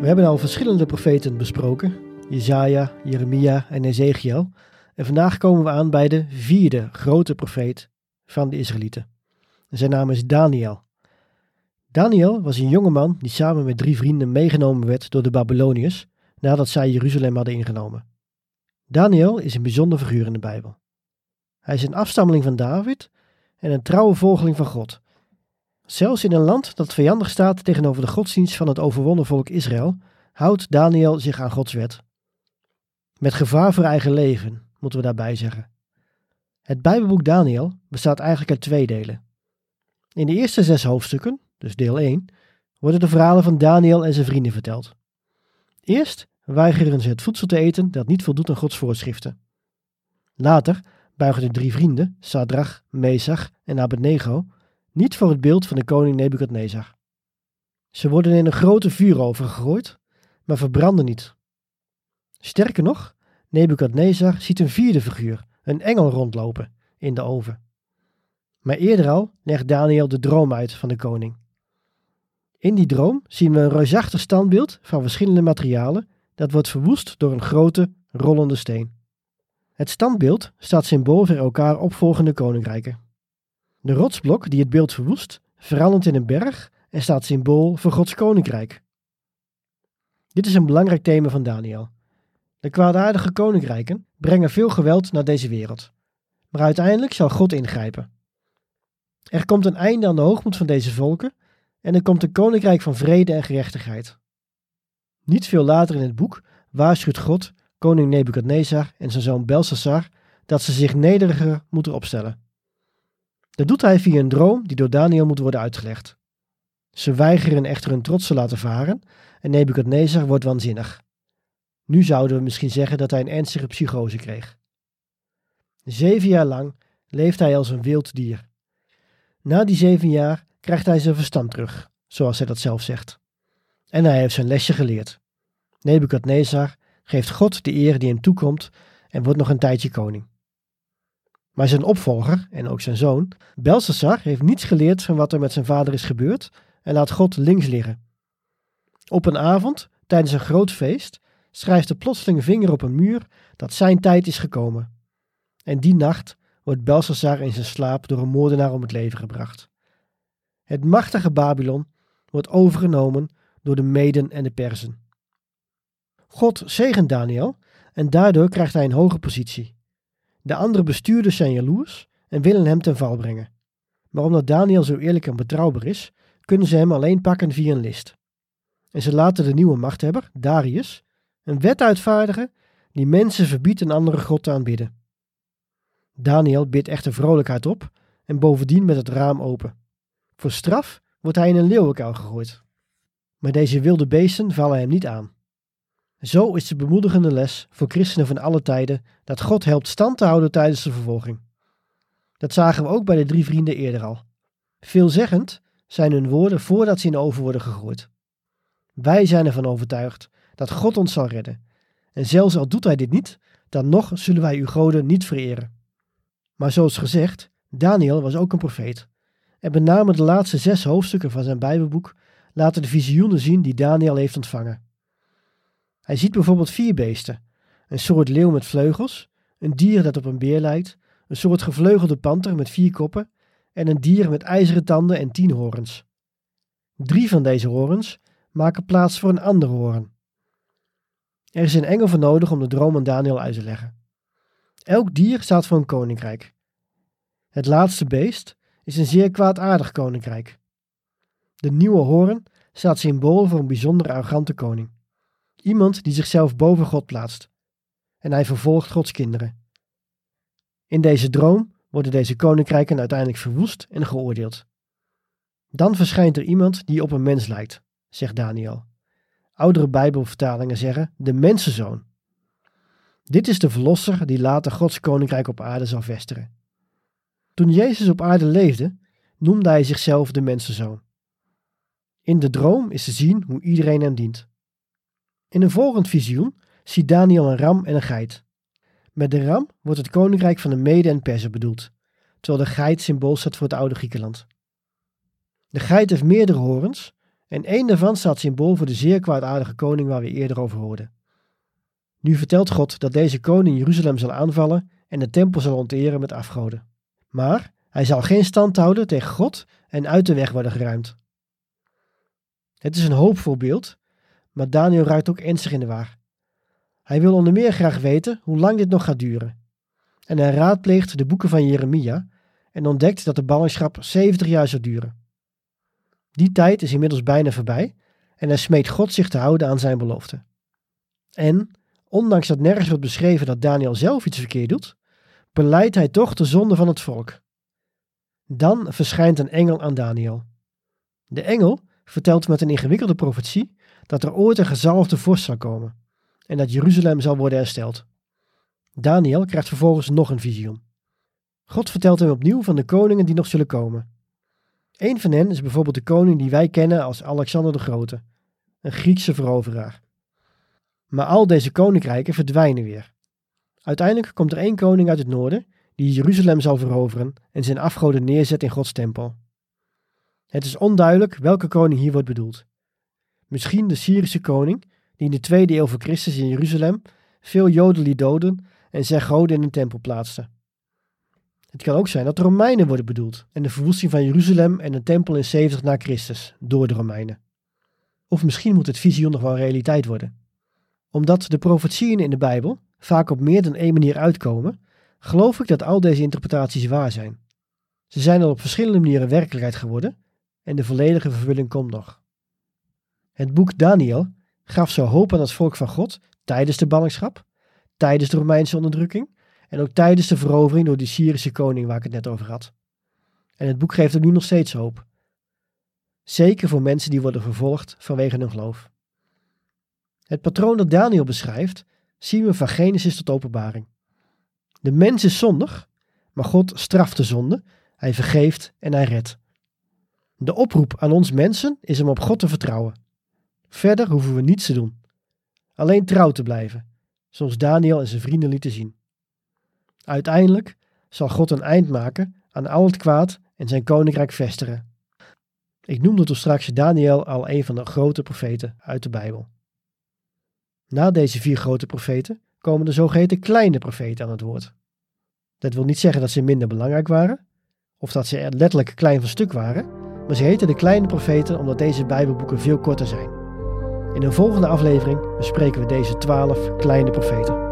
We hebben al verschillende profeten besproken, Jezaja, Jeremia en Ezekiel. En vandaag komen we aan bij de vierde grote profeet van de Israëlieten. zijn naam is Daniel. Daniel was een jonge man die samen met drie vrienden meegenomen werd door de Babyloniërs nadat zij Jeruzalem hadden ingenomen. Daniel is een bijzonder figuur in de Bijbel. Hij is een afstammeling van David en een trouwe volgeling van God. Zelfs in een land dat vijandig staat tegenover de godsdienst van het overwonnen volk Israël, houdt Daniel zich aan Gods wet. Met gevaar voor eigen leven, moeten we daarbij zeggen. Het Bijbelboek Daniel bestaat eigenlijk uit twee delen. In de eerste zes hoofdstukken, dus deel 1, worden de verhalen van Daniel en zijn vrienden verteld. Eerst weigeren ze het voedsel te eten dat niet voldoet aan Gods voorschriften. Later buigen de drie vrienden, Sadrach, Mesach en Abednego, niet voor het beeld van de koning Nebukadnezar. Ze worden in een grote vuuroven gegooid, maar verbranden niet. Sterker nog, Nebukadnezar ziet een vierde figuur, een engel rondlopen, in de oven. Maar eerder al legt Daniel de droom uit van de koning. In die droom zien we een reusachtig standbeeld van verschillende materialen dat wordt verwoest door een grote, rollende steen. Het standbeeld staat symbool voor elkaar opvolgende koninkrijken. De rotsblok die het beeld verwoest, verandert in een berg en staat symbool voor Gods koninkrijk. Dit is een belangrijk thema van Daniel. De kwaadaardige koninkrijken brengen veel geweld naar deze wereld. Maar uiteindelijk zal God ingrijpen. Er komt een einde aan de hoogmoed van deze volken en er komt een koninkrijk van vrede en gerechtigheid. Niet veel later in het boek waarschuwt God koning Nebukadnezar en zijn zoon Belshazzar dat ze zich nederiger moeten opstellen. Dat doet hij via een droom die door Daniel moet worden uitgelegd. Ze weigeren echter hun trots te laten varen en Nebukadnezar wordt waanzinnig. Nu zouden we misschien zeggen dat hij een ernstige psychose kreeg. Zeven jaar lang leeft hij als een wild dier. Na die zeven jaar krijgt hij zijn verstand terug, zoals hij dat zelf zegt. En hij heeft zijn lesje geleerd. Nebukadnezar geeft God de eer die hem toekomt en wordt nog een tijdje koning. Maar zijn opvolger, en ook zijn zoon, Belshazzar, heeft niets geleerd van wat er met zijn vader is gebeurd en laat God links liggen. Op een avond, tijdens een groot feest, schrijft de plotseling vinger op een muur dat zijn tijd is gekomen. En die nacht wordt Belshazzar in zijn slaap door een moordenaar om het leven gebracht. Het machtige Babylon wordt overgenomen door de Meden en de Perzen. God zegent Daniel en daardoor krijgt hij een hoge positie. De andere bestuurders zijn jaloers en willen hem ten val brengen. Maar omdat Daniel zo eerlijk en betrouwbaar is, kunnen ze hem alleen pakken via een list. En ze laten de nieuwe machthebber, Darius, een wet uitvaardigen die mensen verbiedt een andere god te aanbidden. Daniel bidt echter vrolijk op en bovendien met het raam open. Voor straf wordt hij in een leeuwenkuil gegooid. Maar deze wilde beesten vallen hem niet aan. Zo is de bemoedigende les voor christenen van alle tijden dat God helpt stand te houden tijdens de vervolging. Dat zagen we ook bij de drie vrienden eerder al. Veelzeggend zijn hun woorden voordat ze in de oven worden gegooid. Wij zijn ervan overtuigd dat God ons zal redden. En zelfs al doet hij dit niet, dan nog zullen wij uw goden niet vereren. Maar zoals gezegd, Daniel was ook een profeet. En met name de laatste zes hoofdstukken van zijn Bijbelboek laten de visioenen zien die Daniel heeft ontvangen. Hij ziet bijvoorbeeld vier beesten: een soort leeuw met vleugels, een dier dat op een beer lijkt, een soort gevleugelde panter met vier koppen en een dier met ijzeren tanden en tien horens. Drie van deze horens maken plaats voor een andere hoorn. Er is een engel voor nodig om de droom aan Daniel uit te leggen. Elk dier staat voor een koninkrijk. Het laatste beest is een zeer kwaadaardig koninkrijk. De nieuwe hoorn staat symbool voor een bijzonder arrogante koning. Iemand die zichzelf boven God plaatst. En hij vervolgt Gods kinderen. In deze droom worden deze koninkrijken uiteindelijk verwoest en geoordeeld. Dan verschijnt er iemand die op een mens lijkt, zegt Daniel. Oudere Bijbelvertalingen zeggen de mensenzoon. Dit is de verlosser die later Gods koninkrijk op aarde zal vestigen. Toen Jezus op aarde leefde, noemde hij zichzelf de mensenzoon. In de droom is te zien hoe iedereen hem dient. In een volgend visioen ziet Daniel een ram en een geit. Met de ram wordt het koninkrijk van de Mede en Persen bedoeld, terwijl de geit symbool staat voor het oude Griekenland. De geit heeft meerdere horens en één daarvan staat symbool voor de zeer kwaadaardige koning waar we eerder over hoorden. Nu vertelt God dat deze koning Jeruzalem zal aanvallen en de tempel zal onteren met afgoden. Maar hij zal geen stand houden tegen God en uit de weg worden geruimd. Het is een hoopvol beeld, maar Daniel raakt ook ernstig in de war. Hij wil onder meer graag weten hoe lang dit nog gaat duren. En hij raadpleegt de boeken van Jeremia en ontdekt dat de ballingschap 70 jaar zou duren. Die tijd is inmiddels bijna voorbij en hij smeekt God zich te houden aan zijn belofte. En, ondanks dat nergens wordt beschreven dat Daniel zelf iets verkeerd doet, beleidt hij toch de zonde van het volk. Dan verschijnt een engel aan Daniel. De engel vertelt met een ingewikkelde profetie dat er ooit een gezalfde vorst zal komen en dat Jeruzalem zal worden hersteld. Daniel krijgt vervolgens nog een visioen. God vertelt hem opnieuw van de koningen die nog zullen komen. Een van hen is bijvoorbeeld de koning die wij kennen als Alexander de Grote, een Griekse veroveraar. Maar al deze koninkrijken verdwijnen weer. Uiteindelijk komt er één koning uit het noorden die Jeruzalem zal veroveren en zijn afgoden neerzet in Gods tempel. Het is onduidelijk welke koning hier wordt bedoeld. Misschien de Syrische koning, die in de tweede eeuw voor Christus in Jeruzalem veel Joden liet doden en zijn goden in een tempel plaatste. Het kan ook zijn dat de Romeinen worden bedoeld en de verwoesting van Jeruzalem en de tempel in 70 na Christus door de Romeinen. Of misschien moet het visioen nog wel realiteit worden. Omdat de profetieën in de Bijbel vaak op meer dan één manier uitkomen, geloof ik dat al deze interpretaties waar zijn. Ze zijn al op verschillende manieren werkelijkheid geworden en de volledige vervulling komt nog. Het boek Daniel gaf zo hoop aan het volk van God tijdens de ballingschap, tijdens de Romeinse onderdrukking en ook tijdens de verovering door de Syrische koning waar ik het net over had. En het boek geeft ook nu nog steeds hoop. Zeker voor mensen die worden vervolgd vanwege hun geloof. Het patroon dat Daniel beschrijft zien we van Genesis tot Openbaring. De mens is zondig, maar God straft de zonde, hij vergeeft en hij redt. De oproep aan ons mensen is om op God te vertrouwen. Verder hoeven we niets te doen. Alleen trouw te blijven, zoals Daniel en zijn vrienden lieten zien. Uiteindelijk zal God een eind maken aan al het kwaad en zijn koninkrijk vestigen. Ik noemde toen straks Daniel al een van de grote profeten uit de Bijbel. Na deze vier grote profeten komen de zogeheten kleine profeten aan het woord. Dat wil niet zeggen dat ze minder belangrijk waren, of dat ze letterlijk klein van stuk waren, maar ze heten de kleine profeten omdat deze Bijbelboeken veel korter zijn. In een volgende aflevering bespreken we deze twaalf kleine profeten.